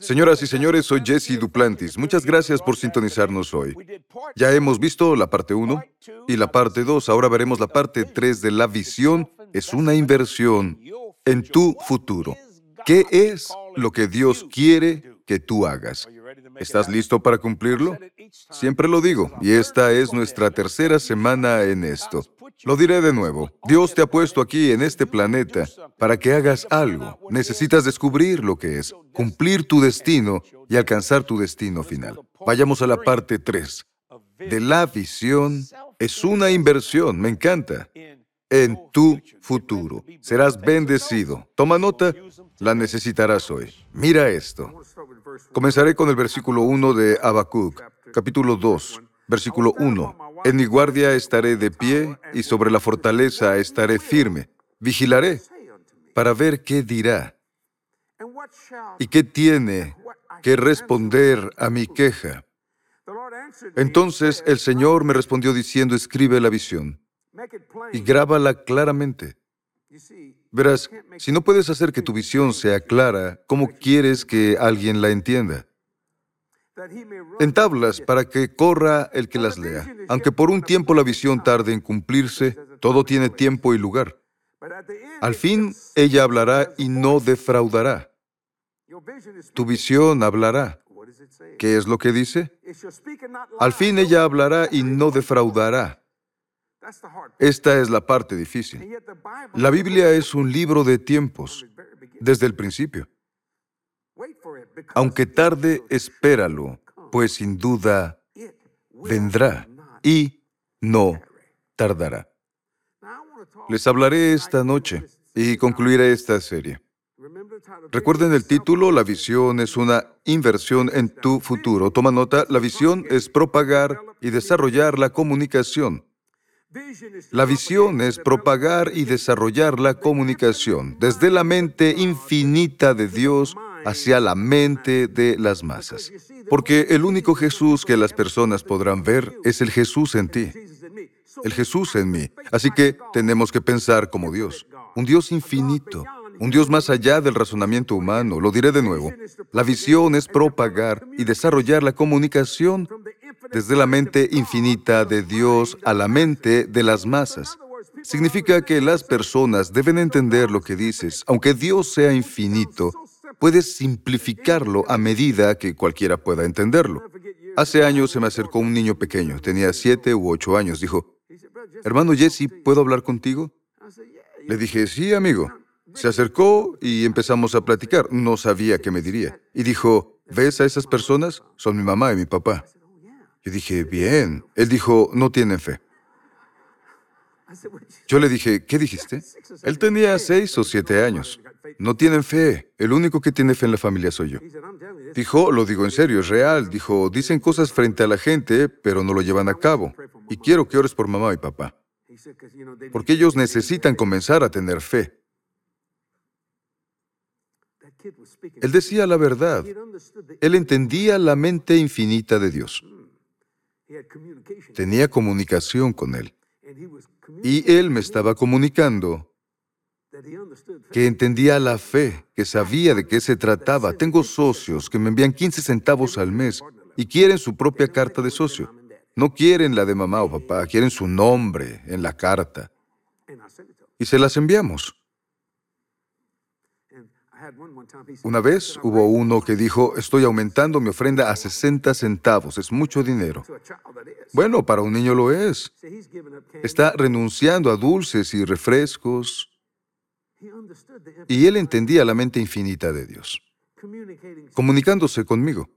Señoras y señores, soy Jesse Duplantis. Muchas gracias por sintonizarnos hoy. Ya hemos visto la parte 1 y la parte 2. Ahora veremos la parte 3 de la visión. Es una inversión en tu futuro. ¿Qué es lo que Dios quiere que tú hagas? ¿Estás listo para cumplirlo? Siempre lo digo, y esta es nuestra tercera semana en esto. Lo diré de nuevo. Dios te ha puesto aquí en este planeta para que hagas algo. Necesitas descubrir lo que es, cumplir tu destino y alcanzar tu destino final. Vayamos a la parte 3. De la visión es una inversión, me encanta, en tu futuro. Serás bendecido. Toma nota, la necesitarás hoy. Mira esto. Comenzaré con el versículo 1 de Habacuc, capítulo 2, versículo 1. En mi guardia estaré de pie y sobre la fortaleza estaré firme. Vigilaré para ver qué dirá y qué tiene que responder a mi queja. Entonces el Señor me respondió diciendo, escribe la visión y grábala claramente. Verás, si no puedes hacer que tu visión sea clara, ¿cómo quieres que alguien la entienda? En tablas para que corra el que las lea. Aunque por un tiempo la visión tarde en cumplirse, todo tiene tiempo y lugar. Al fin ella hablará y no defraudará. Tu visión hablará. ¿Qué es lo que dice? Al fin ella hablará y no defraudará. Esta es la parte difícil. La Biblia es un libro de tiempos, desde el principio. Aunque tarde, espéralo, pues sin duda vendrá y no tardará. Les hablaré esta noche y concluiré esta serie. Recuerden el título, la visión es una inversión en tu futuro. Toma nota, la visión es propagar y desarrollar la comunicación. La visión es propagar y desarrollar la comunicación desde la mente infinita de Dios hacia la mente de las masas. Porque el único Jesús que las personas podrán ver es el Jesús en ti, el Jesús en mí. Así que tenemos que pensar como Dios, un Dios infinito, un Dios más allá del razonamiento humano. Lo diré de nuevo. La visión es propagar y desarrollar la comunicación desde la mente infinita de Dios a la mente de las masas. Significa que las personas deben entender lo que dices. Aunque Dios sea infinito, puedes simplificarlo a medida que cualquiera pueda entenderlo. Hace años se me acercó un niño pequeño, tenía siete u ocho años. Dijo, hermano Jesse, ¿puedo hablar contigo? Le dije, sí, amigo. Se acercó y empezamos a platicar. No sabía qué me diría. Y dijo, ¿ves a esas personas? Son mi mamá y mi papá. Yo dije, bien. Él dijo, no tienen fe. Yo le dije, ¿qué dijiste? Él tenía seis o siete años. No tienen fe. El único que tiene fe en la familia soy yo. Dijo, lo digo en serio, es real. Dijo, dicen cosas frente a la gente, pero no lo llevan a cabo. Y quiero que ores por mamá y papá. Porque ellos necesitan comenzar a tener fe. Él decía la verdad. Él entendía la mente infinita de Dios. Tenía comunicación con Él. Y Él me estaba comunicando que entendía la fe, que sabía de qué se trataba. Tengo socios que me envían 15 centavos al mes y quieren su propia carta de socio. No quieren la de mamá o papá, quieren su nombre en la carta. Y se las enviamos. Una vez hubo uno que dijo, estoy aumentando mi ofrenda a 60 centavos, es mucho dinero. Bueno, para un niño lo es. Está renunciando a dulces y refrescos. Y él entendía la mente infinita de Dios, comunicándose conmigo.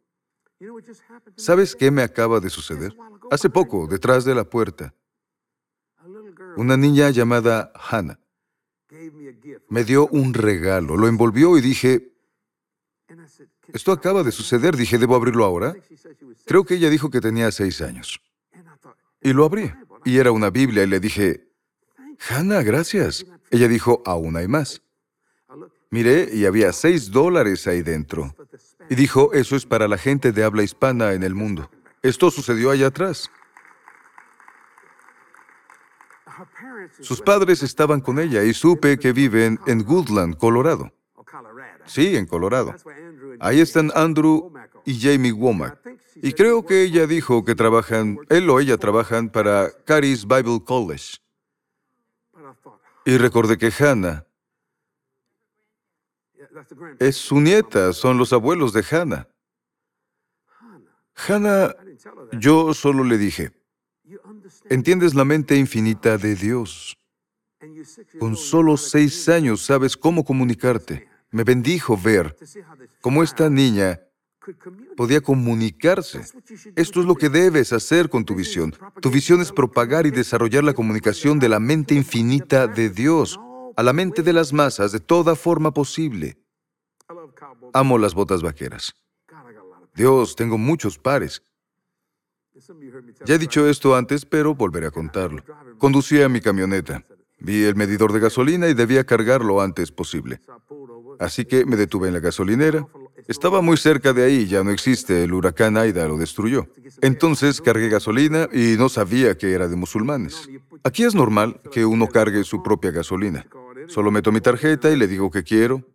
¿Sabes qué me acaba de suceder? Hace poco, detrás de la puerta, una niña llamada Hannah me dio un regalo, lo envolvió y dije, esto acaba de suceder, dije, ¿debo abrirlo ahora? Creo que ella dijo que tenía seis años. Y lo abrí, y era una Biblia, y le dije, Hannah, gracias. Ella dijo, aún hay más. Miré y había seis dólares ahí dentro. Y dijo, eso es para la gente de habla hispana en el mundo. Esto sucedió allá atrás. Sus padres estaban con ella y supe que viven en Woodland, Colorado. Sí, en Colorado. Ahí están Andrew y Jamie Womack. Y creo que ella dijo que trabajan, él o ella trabajan para Caris Bible College. Y recordé que Hannah es su nieta, son los abuelos de Hannah. Hannah, yo solo le dije, entiendes la mente infinita de Dios. Con solo seis años sabes cómo comunicarte. Me bendijo ver cómo esta niña podía comunicarse. Esto es lo que debes hacer con tu visión. Tu visión es propagar y desarrollar la comunicación de la mente infinita de Dios a la mente de las masas de toda forma posible. Amo las botas vaqueras. Dios, tengo muchos pares. Ya he dicho esto antes, pero volveré a contarlo. Conducía mi camioneta. Vi el medidor de gasolina y debía cargarlo antes posible. Así que me detuve en la gasolinera. Estaba muy cerca de ahí, ya no existe, el huracán Aida lo destruyó. Entonces cargué gasolina y no sabía que era de musulmanes. Aquí es normal que uno cargue su propia gasolina. Solo meto mi tarjeta y le digo que quiero.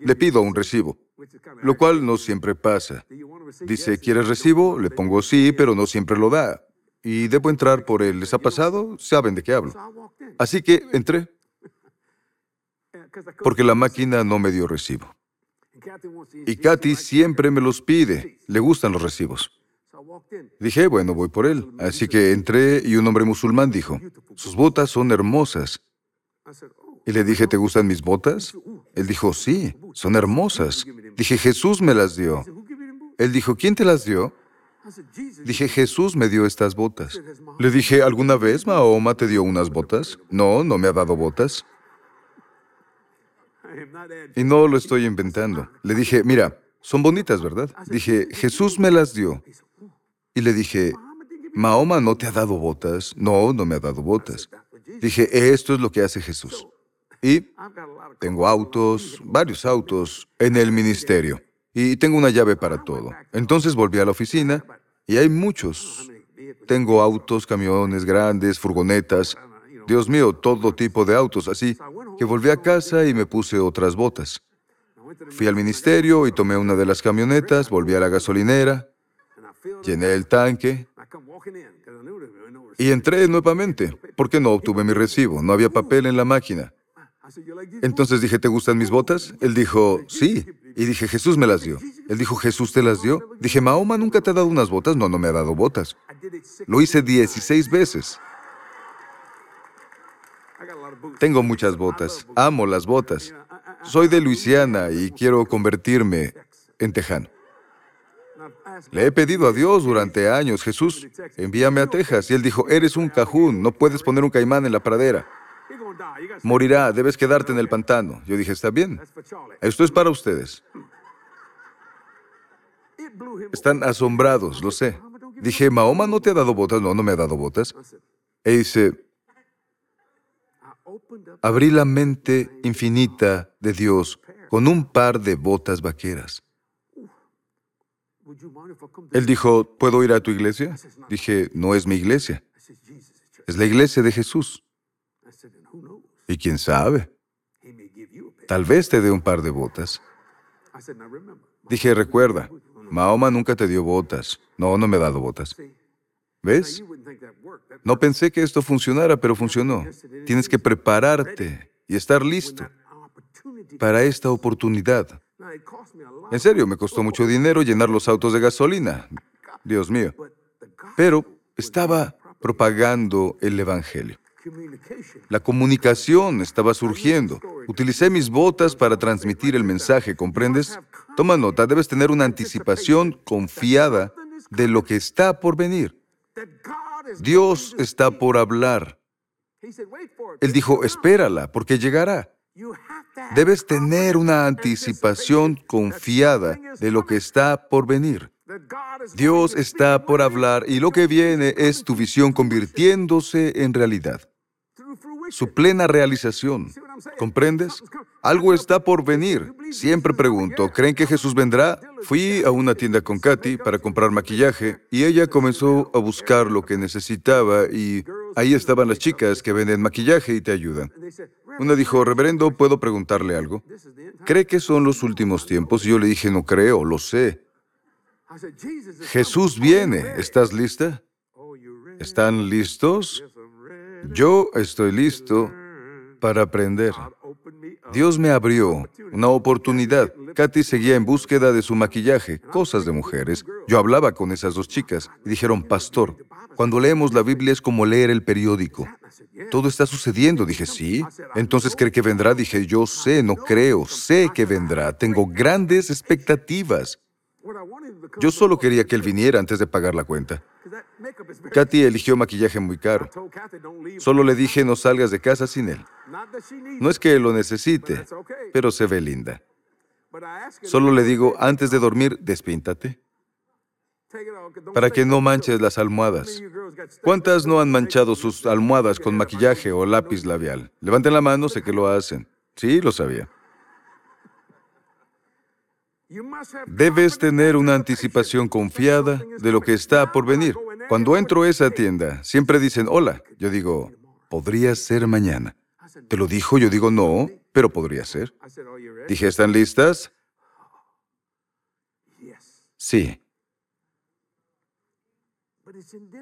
Le pido un recibo, lo cual no siempre pasa. Dice, ¿quieres recibo? Le pongo sí, pero no siempre lo da. Y debo entrar por él. ¿Les ha pasado? Saben de qué hablo. Así que entré, porque la máquina no me dio recibo. Y Katy siempre me los pide. Le gustan los recibos. Dije, bueno, voy por él. Así que entré y un hombre musulmán dijo, sus botas son hermosas. Y le dije, ¿te gustan mis botas? Él dijo, sí, son hermosas. Dije, Jesús me las dio. Él dijo, ¿quién te las dio? Dije, Jesús me dio estas botas. Le dije, ¿alguna vez Mahoma te dio unas botas? No, no me ha dado botas. Y no lo estoy inventando. Le dije, mira, son bonitas, ¿verdad? Dije, Jesús me las dio. Y le dije, Mahoma no te ha dado botas. No, no me ha dado botas. Dije, esto es lo que hace Jesús. Y tengo autos, varios autos, en el ministerio. Y tengo una llave para todo. Entonces volví a la oficina y hay muchos. Tengo autos, camiones grandes, furgonetas. Dios mío, todo tipo de autos. Así que volví a casa y me puse otras botas. Fui al ministerio y tomé una de las camionetas, volví a la gasolinera, llené el tanque y entré nuevamente, porque no obtuve mi recibo, no había papel en la máquina. Entonces dije, ¿te gustan mis botas? Él dijo, sí. Y dije, Jesús me las dio. Él dijo, ¿Jesús te las dio? Dije, Mahoma nunca te ha dado unas botas. No, no me ha dado botas. Lo hice 16 veces. Tengo muchas botas. Amo las botas. Soy de Luisiana y quiero convertirme en tejano. Le he pedido a Dios durante años, Jesús, envíame a Texas. Y él dijo, eres un cajún, no puedes poner un caimán en la pradera. Morirá, debes quedarte en el pantano. Yo dije, está bien. Esto es para ustedes. Están asombrados, lo sé. Dije, Mahoma no te ha dado botas. No, no me ha dado botas. E dice, abrí la mente infinita de Dios con un par de botas vaqueras. Él dijo, ¿puedo ir a tu iglesia? Dije, no es mi iglesia. Es la iglesia de Jesús. Y quién sabe, tal vez te dé un par de botas. Dije, recuerda, Mahoma nunca te dio botas. No, no me ha dado botas. ¿Ves? No pensé que esto funcionara, pero funcionó. Tienes que prepararte y estar listo para esta oportunidad. En serio, me costó mucho dinero llenar los autos de gasolina. Dios mío. Pero estaba propagando el Evangelio. La comunicación estaba surgiendo. Utilicé mis botas para transmitir el mensaje, ¿comprendes? Toma nota, debes tener una anticipación confiada de lo que está por venir. Dios está por hablar. Él dijo, espérala, porque llegará. Debes tener una anticipación confiada de lo que está por venir. Dios está por hablar y lo que viene es tu visión convirtiéndose en realidad. Su plena realización. ¿Comprendes? Algo está por venir. Siempre pregunto, ¿creen que Jesús vendrá? Fui a una tienda con Katy para comprar maquillaje y ella comenzó a buscar lo que necesitaba y ahí estaban las chicas que venden maquillaje y te ayudan. Una dijo, reverendo, ¿puedo preguntarle algo? ¿cree que son los últimos tiempos? Y yo le dije, no creo, lo sé. Jesús viene. ¿Estás lista? ¿Están listos? Yo estoy listo para aprender. Dios me abrió una oportunidad. Katy seguía en búsqueda de su maquillaje, cosas de mujeres. Yo hablaba con esas dos chicas y dijeron, pastor, cuando leemos la Biblia es como leer el periódico. Todo está sucediendo. Dije, sí. Entonces, ¿cree que vendrá? Dije, yo sé, no creo, sé que vendrá. Tengo grandes expectativas. Yo solo quería que él viniera antes de pagar la cuenta. Katy eligió maquillaje muy caro. Solo le dije no salgas de casa sin él. No es que lo necesite, pero se ve linda. Solo le digo, antes de dormir, despíntate. Para que no manches las almohadas. ¿Cuántas no han manchado sus almohadas con maquillaje o lápiz labial? Levanten la mano, sé que lo hacen. Sí, lo sabía. Debes tener una anticipación confiada de lo que está por venir. Cuando entro a esa tienda, siempre dicen, hola. Yo digo, podría ser mañana. ¿Te lo dijo? Yo digo, no, pero podría ser. Dije, ¿están listas? Sí.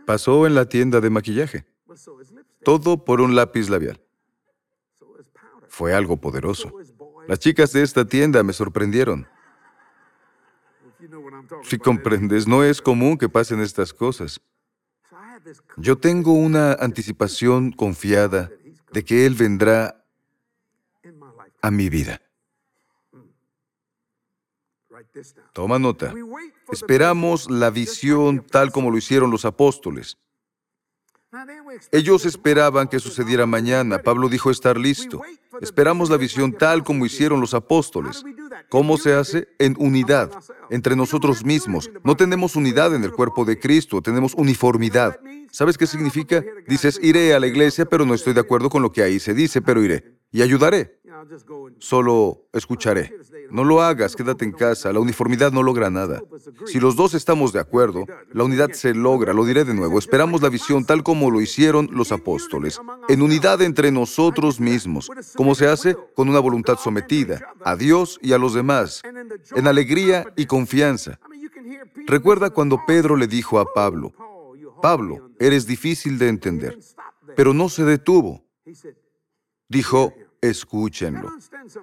Pasó en la tienda de maquillaje. Todo por un lápiz labial. Fue algo poderoso. Las chicas de esta tienda me sorprendieron. Si comprendes, no es común que pasen estas cosas. Yo tengo una anticipación confiada de que Él vendrá a mi vida. Toma nota. Esperamos la visión tal como lo hicieron los apóstoles. Ellos esperaban que sucediera mañana. Pablo dijo estar listo. Esperamos la visión tal como hicieron los apóstoles. ¿Cómo se hace? En unidad, entre nosotros mismos. No tenemos unidad en el cuerpo de Cristo, tenemos uniformidad. ¿Sabes qué significa? Dices, iré a la iglesia, pero no estoy de acuerdo con lo que ahí se dice, pero iré. Y ayudaré. Solo escucharé. No lo hagas, quédate en casa. La uniformidad no logra nada. Si los dos estamos de acuerdo, la unidad se logra. Lo diré de nuevo. Esperamos la visión tal como lo hicieron los apóstoles. En unidad entre nosotros mismos. ¿Cómo se hace? Con una voluntad sometida a Dios y a los demás. En alegría y confianza. Recuerda cuando Pedro le dijo a Pablo, Pablo, eres difícil de entender. Pero no se detuvo. Dijo, Escúchenlo.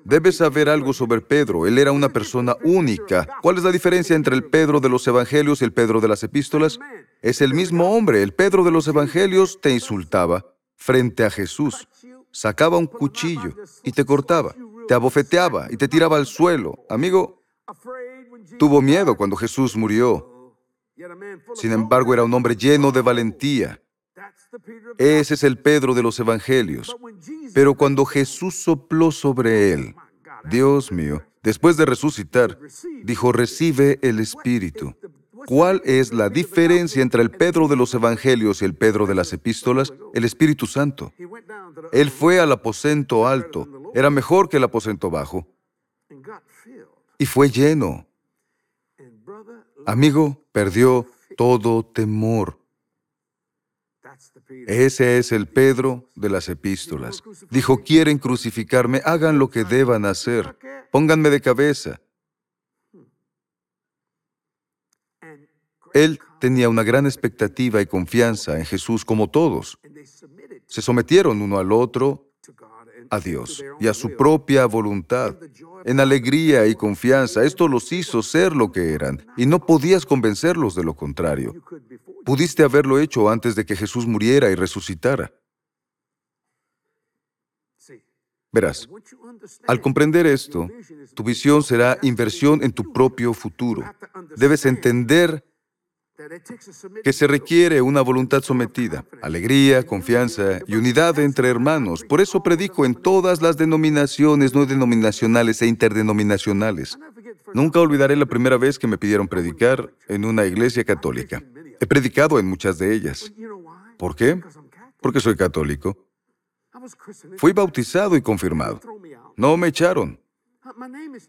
Debes saber algo sobre Pedro. Él era una persona única. ¿Cuál es la diferencia entre el Pedro de los Evangelios y el Pedro de las Epístolas? Es el mismo hombre. El Pedro de los Evangelios te insultaba frente a Jesús. Sacaba un cuchillo y te cortaba. Te abofeteaba y te tiraba al suelo. Amigo, tuvo miedo cuando Jesús murió. Sin embargo, era un hombre lleno de valentía. Ese es el Pedro de los Evangelios. Pero cuando Jesús sopló sobre él, Dios mío, después de resucitar, dijo, recibe el Espíritu. ¿Cuál es la diferencia entre el Pedro de los Evangelios y el Pedro de las Epístolas? El Espíritu Santo. Él fue al aposento alto. Era mejor que el aposento bajo. Y fue lleno. Amigo, perdió todo temor. Ese es el Pedro de las epístolas. Dijo, quieren crucificarme, hagan lo que deban hacer, pónganme de cabeza. Él tenía una gran expectativa y confianza en Jesús como todos. Se sometieron uno al otro a Dios y a su propia voluntad. En alegría y confianza, esto los hizo ser lo que eran, y no podías convencerlos de lo contrario. Pudiste haberlo hecho antes de que Jesús muriera y resucitara. Verás, al comprender esto, tu visión será inversión en tu propio futuro. Debes entender que se requiere una voluntad sometida, alegría, confianza y unidad entre hermanos. Por eso predico en todas las denominaciones no denominacionales e interdenominacionales. Nunca olvidaré la primera vez que me pidieron predicar en una iglesia católica. He predicado en muchas de ellas. ¿Por qué? Porque soy católico. Fui bautizado y confirmado. No me echaron.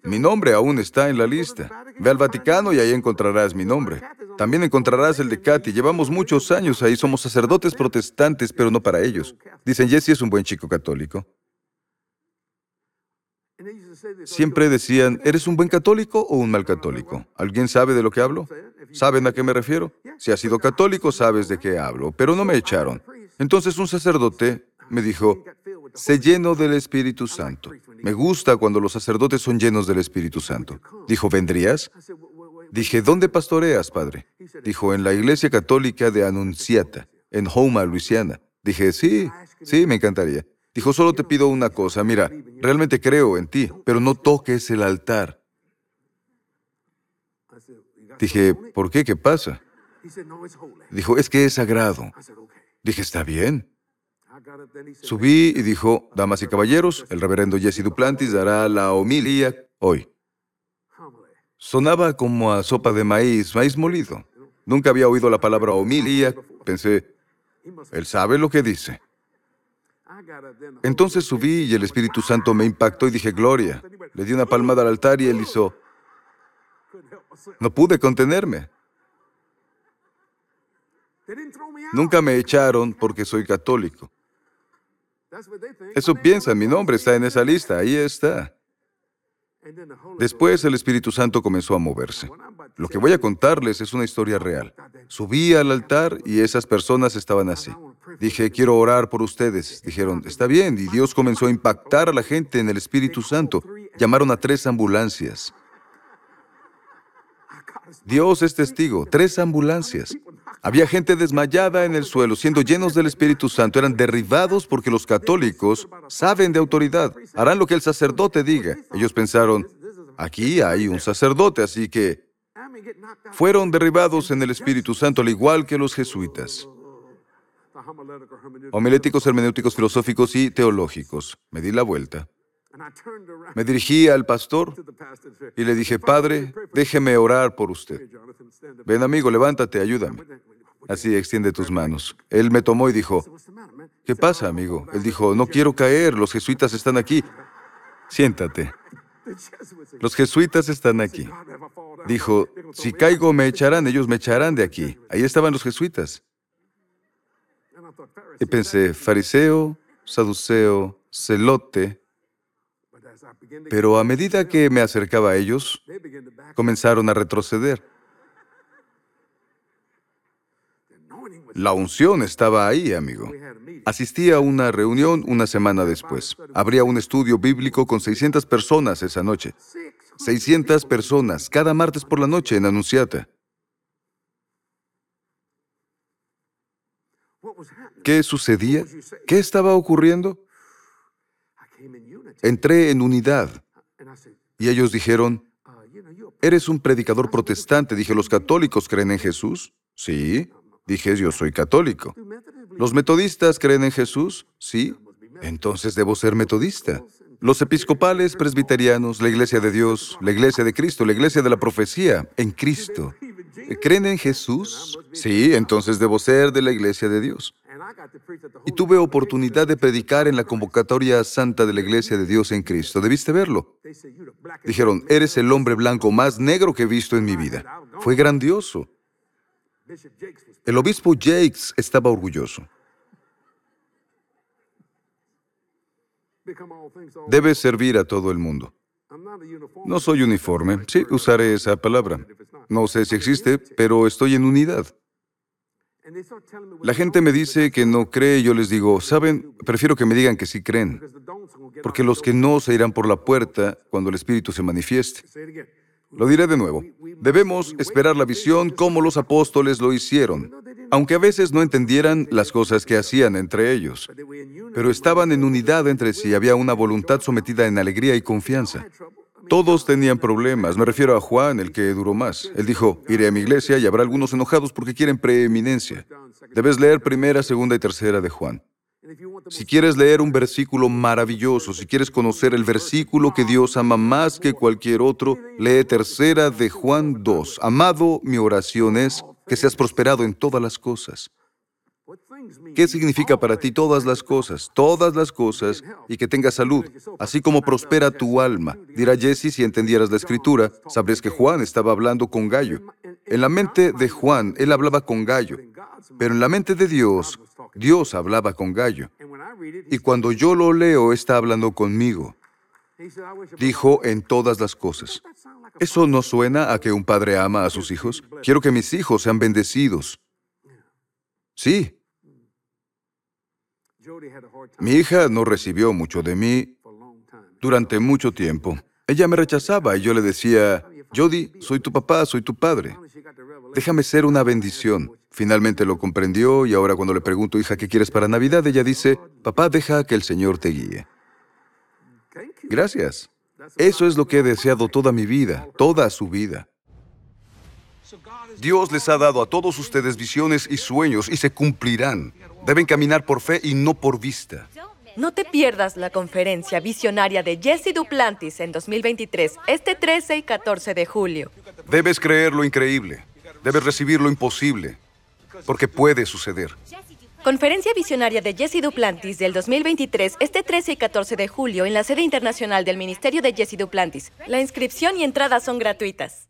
Mi nombre aún está en la lista. Ve al Vaticano y ahí encontrarás mi nombre. También encontrarás el de Katy. Llevamos muchos años ahí. Somos sacerdotes protestantes, pero no para ellos. Dicen, Jesse es un buen chico católico. Siempre decían, ¿eres un buen católico o un mal católico? ¿Alguien sabe de lo que hablo? ¿Saben a qué me refiero? Si has sido católico, sabes de qué hablo, pero no me echaron. Entonces un sacerdote me dijo, sé lleno del Espíritu Santo. Me gusta cuando los sacerdotes son llenos del Espíritu Santo. Dijo, ¿vendrías? Dije, ¿dónde pastoreas, padre? Dijo, en la iglesia católica de Anunciata, en Houma, Luisiana. Dije, sí, sí, me encantaría. Dijo, solo te pido una cosa, mira, realmente creo en ti, pero no toques el altar. Dije, ¿por qué? ¿Qué pasa? Dijo, es que es sagrado. Dije, está bien. Subí y dijo, damas y caballeros, el reverendo Jesse Duplantis dará la homilía hoy. Sonaba como a sopa de maíz, maíz molido. Nunca había oído la palabra homilía. Pensé, él sabe lo que dice. Entonces subí y el Espíritu Santo me impactó y dije, Gloria. Le di una palmada al altar y él hizo... No pude contenerme. Nunca me echaron porque soy católico. Eso piensa, mi nombre está en esa lista, ahí está. Después el Espíritu Santo comenzó a moverse. Lo que voy a contarles es una historia real. Subí al altar y esas personas estaban así. Dije, quiero orar por ustedes. Dijeron, está bien. Y Dios comenzó a impactar a la gente en el Espíritu Santo. Llamaron a tres ambulancias. Dios es testigo, tres ambulancias. Había gente desmayada en el suelo, siendo llenos del Espíritu Santo. Eran derribados porque los católicos saben de autoridad. Harán lo que el sacerdote diga. Ellos pensaron, aquí hay un sacerdote, así que fueron derribados en el Espíritu Santo, al igual que los jesuitas. Homiléticos, hermenéuticos, filosóficos y teológicos. Me di la vuelta. Me dirigí al pastor y le dije, Padre, déjeme orar por usted. Ven amigo, levántate, ayúdame. Así, extiende tus manos. Él me tomó y dijo, ¿qué pasa, amigo? Él dijo, no quiero caer, los jesuitas están aquí. Siéntate. Los jesuitas están aquí. Dijo, si caigo me echarán, ellos me echarán de aquí. Ahí estaban los jesuitas. Y pensé, fariseo, saduceo, celote, pero a medida que me acercaba a ellos, comenzaron a retroceder. La unción estaba ahí, amigo. Asistí a una reunión una semana después. Habría un estudio bíblico con 600 personas esa noche. 600 personas, cada martes por la noche en Anunciata. ¿Qué sucedía? ¿Qué estaba ocurriendo? Entré en unidad. Y ellos dijeron, ¿eres un predicador protestante? Dije, ¿los católicos creen en Jesús? Sí. Dije, yo soy católico. ¿Los metodistas creen en Jesús? Sí. Entonces debo ser metodista. Los episcopales, presbiterianos, la Iglesia de Dios, la Iglesia de Cristo, la Iglesia de la Profecía, en Cristo. ¿Creen en Jesús? Sí, entonces debo ser de la Iglesia de Dios. Y tuve oportunidad de predicar en la convocatoria santa de la Iglesia de Dios en Cristo. Debiste verlo. Dijeron, eres el hombre blanco más negro que he visto en mi vida. Fue grandioso. El obispo Jakes estaba orgulloso. Debe servir a todo el mundo. No soy uniforme. Sí, usaré esa palabra. No sé si existe, pero estoy en unidad. La gente me dice que no cree yo les digo, saben, prefiero que me digan que sí creen, porque los que no se irán por la puerta cuando el Espíritu se manifieste. Lo diré de nuevo. Debemos esperar la visión como los apóstoles lo hicieron, aunque a veces no entendieran las cosas que hacían entre ellos, pero estaban en unidad entre sí, había una voluntad sometida en alegría y confianza. Todos tenían problemas. Me refiero a Juan, el que duró más. Él dijo, iré a mi iglesia y habrá algunos enojados porque quieren preeminencia. Debes leer primera, segunda y tercera de Juan. Si quieres leer un versículo maravilloso, si quieres conocer el versículo que Dios ama más que cualquier otro, lee tercera de Juan 2. Amado, mi oración es que seas prosperado en todas las cosas. ¿Qué significa para ti todas las cosas? Todas las cosas y que tengas salud, así como prospera tu alma. Dirá Jesse, si entendieras la escritura, sabrías que Juan estaba hablando con Gallo. En la mente de Juan, él hablaba con Gallo, pero en la mente de Dios, Dios hablaba con Gallo. Y cuando yo lo leo, está hablando conmigo. Dijo en todas las cosas. ¿Eso no suena a que un padre ama a sus hijos? Quiero que mis hijos sean bendecidos. Sí. Mi hija no recibió mucho de mí durante mucho tiempo. Ella me rechazaba y yo le decía, Jody, soy tu papá, soy tu padre. Déjame ser una bendición. Finalmente lo comprendió y ahora cuando le pregunto, hija, ¿qué quieres para Navidad? Ella dice, papá, deja que el Señor te guíe. Gracias. Eso es lo que he deseado toda mi vida, toda su vida. Dios les ha dado a todos ustedes visiones y sueños y se cumplirán. Deben caminar por fe y no por vista. No te pierdas la conferencia visionaria de Jesse Duplantis en 2023, este 13 y 14 de julio. Debes creer lo increíble. Debes recibir lo imposible. Porque puede suceder. Conferencia visionaria de Jesse Duplantis del 2023, este 13 y 14 de julio, en la sede internacional del Ministerio de Jesse Duplantis. La inscripción y entrada son gratuitas.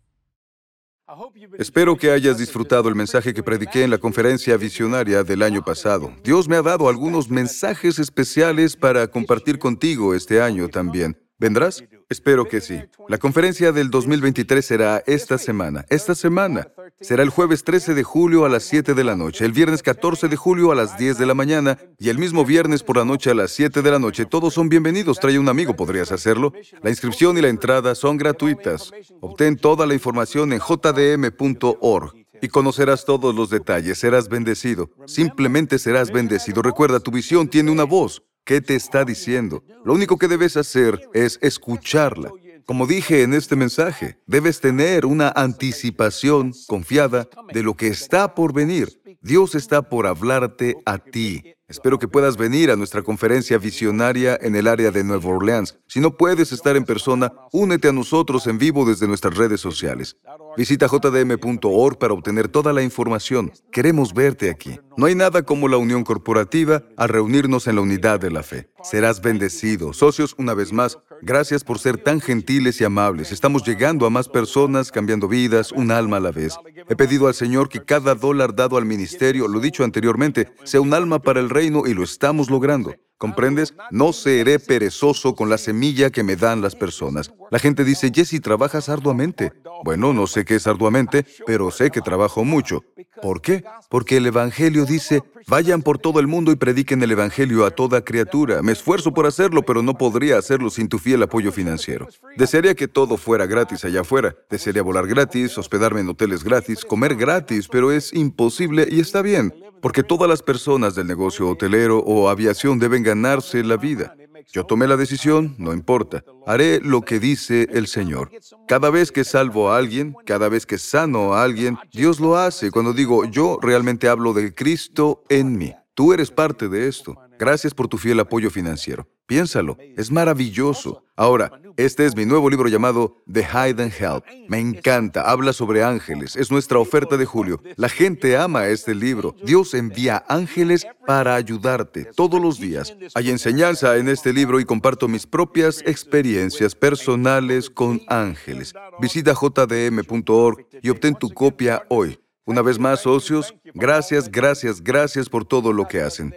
Espero que hayas disfrutado el mensaje que prediqué en la conferencia visionaria del año pasado. Dios me ha dado algunos mensajes especiales para compartir contigo este año también. ¿Vendrás? Espero que sí. La conferencia del 2023 será esta semana. Esta semana. Será el jueves 13 de julio a las 7 de la noche, el viernes 14 de julio a las 10 de la mañana y el mismo viernes por la noche a las 7 de la noche. Todos son bienvenidos. Trae un amigo, podrías hacerlo. La inscripción y la entrada son gratuitas. Obtén toda la información en jdm.org y conocerás todos los detalles. Serás bendecido. Simplemente serás bendecido. Recuerda, tu visión tiene una voz. ¿Qué te está diciendo? Lo único que debes hacer es escucharla. Como dije en este mensaje, debes tener una anticipación confiada de lo que está por venir. Dios está por hablarte a ti. Espero que puedas venir a nuestra conferencia visionaria en el área de Nueva Orleans. Si no puedes estar en persona, únete a nosotros en vivo desde nuestras redes sociales. Visita jdm.org para obtener toda la información. Queremos verte aquí. No hay nada como la unión corporativa al reunirnos en la unidad de la fe. Serás bendecido. Socios, una vez más, gracias por ser tan gentiles y amables. Estamos llegando a más personas, cambiando vidas, un alma a la vez. He pedido al Señor que cada dólar dado al ministerio, lo dicho anteriormente, sea un alma para el reino y lo estamos logrando. ¿Comprendes? No seré perezoso con la semilla que me dan las personas. La gente dice, Jesse, trabajas arduamente. Bueno, no sé qué es arduamente, pero sé que trabajo mucho. ¿Por qué? Porque el Evangelio dice, vayan por todo el mundo y prediquen el Evangelio a toda criatura. Me esfuerzo por hacerlo, pero no podría hacerlo sin tu fiel apoyo financiero. Desearía que todo fuera gratis allá afuera. Desearía volar gratis, hospedarme en hoteles gratis, comer gratis, pero es imposible y está bien porque todas las personas del negocio hotelero o aviación deben ganarse la vida. Yo tomé la decisión, no importa. Haré lo que dice el Señor. Cada vez que salvo a alguien, cada vez que sano a alguien, Dios lo hace. Cuando digo yo, realmente hablo de Cristo en mí. Tú eres parte de esto. Gracias por tu fiel apoyo financiero. Piénsalo, es maravilloso. Ahora, este es mi nuevo libro llamado The Hidden Help. Me encanta, habla sobre ángeles, es nuestra oferta de julio. La gente ama este libro. Dios envía ángeles para ayudarte todos los días. Hay enseñanza en este libro y comparto mis propias experiencias personales con ángeles. Visita jdm.org y obtén tu copia hoy. Una vez más, socios, gracias, gracias, gracias por todo lo que hacen.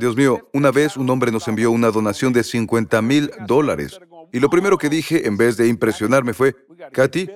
Dios mío, una vez un hombre nos envió una donación de 50 mil dólares. Y lo primero que dije, en vez de impresionarme, fue, Katy,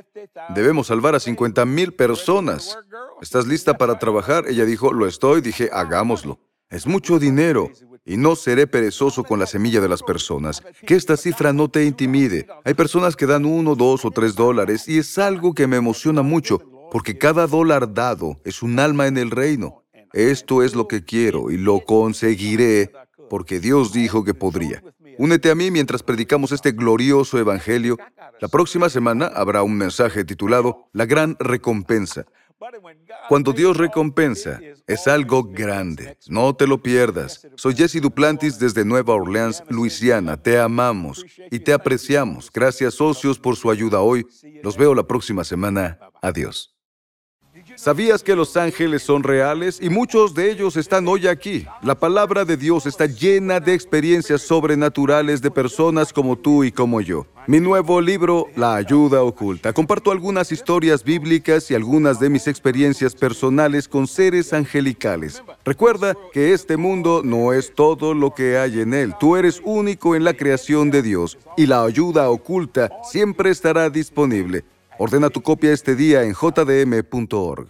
debemos salvar a 50 mil personas. ¿Estás lista para trabajar? Ella dijo, lo estoy. Dije, hagámoslo. Es mucho dinero y no seré perezoso con la semilla de las personas. Que esta cifra no te intimide. Hay personas que dan uno, dos o tres dólares y es algo que me emociona mucho porque cada dólar dado es un alma en el reino. Esto es lo que quiero y lo conseguiré porque Dios dijo que podría. Únete a mí mientras predicamos este glorioso Evangelio. La próxima semana habrá un mensaje titulado La gran recompensa. Cuando Dios recompensa, es algo grande. No te lo pierdas. Soy Jesse Duplantis desde Nueva Orleans, Luisiana. Te amamos y te apreciamos. Gracias socios por su ayuda hoy. Los veo la próxima semana. Adiós. ¿Sabías que los ángeles son reales y muchos de ellos están hoy aquí? La palabra de Dios está llena de experiencias sobrenaturales de personas como tú y como yo. Mi nuevo libro, La ayuda oculta, comparto algunas historias bíblicas y algunas de mis experiencias personales con seres angelicales. Recuerda que este mundo no es todo lo que hay en él. Tú eres único en la creación de Dios y la ayuda oculta siempre estará disponible. Ordena tu copia este día en jdm.org.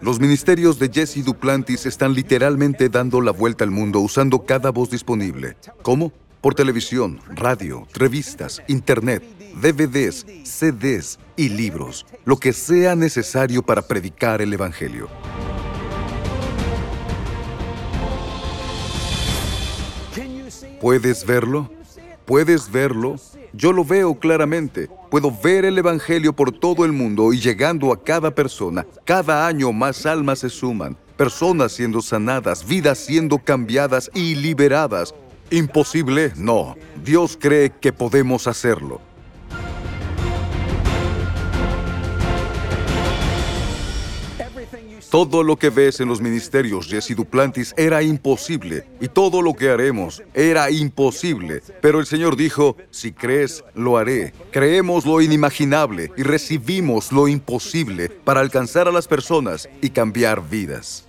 Los ministerios de Jesse Duplantis están literalmente dando la vuelta al mundo usando cada voz disponible. ¿Cómo? Por televisión, radio, revistas, internet, DVDs, CDs y libros, lo que sea necesario para predicar el Evangelio. ¿Puedes verlo? ¿Puedes verlo? Yo lo veo claramente. Puedo ver el Evangelio por todo el mundo y llegando a cada persona. Cada año más almas se suman, personas siendo sanadas, vidas siendo cambiadas y liberadas. ¿Imposible? No. Dios cree que podemos hacerlo. Todo lo que ves en los ministerios Jesse Duplantis era imposible y todo lo que haremos era imposible. Pero el Señor dijo, si crees, lo haré. Creemos lo inimaginable y recibimos lo imposible para alcanzar a las personas y cambiar vidas.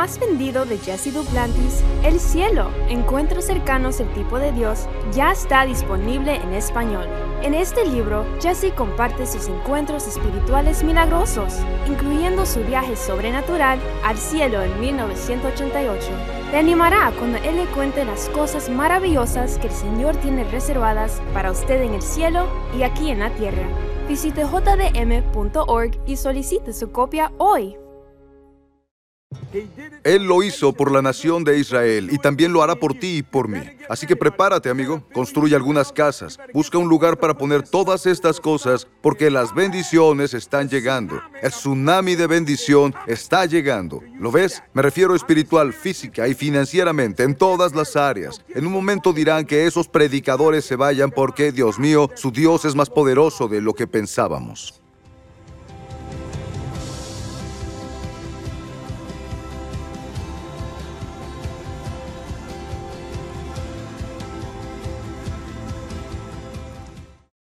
Más vendido de Jesse Duplantis, El cielo, encuentros cercanos el tipo de Dios, ya está disponible en español. En este libro, Jesse comparte sus encuentros espirituales milagrosos, incluyendo su viaje sobrenatural al cielo en 1988. Te animará cuando él le cuente las cosas maravillosas que el Señor tiene reservadas para usted en el cielo y aquí en la tierra. Visite jdm.org y solicite su copia hoy. Él lo hizo por la nación de Israel y también lo hará por ti y por mí. Así que prepárate, amigo. Construye algunas casas. Busca un lugar para poner todas estas cosas porque las bendiciones están llegando. El tsunami de bendición está llegando. ¿Lo ves? Me refiero espiritual, física y financieramente en todas las áreas. En un momento dirán que esos predicadores se vayan porque, Dios mío, su Dios es más poderoso de lo que pensábamos.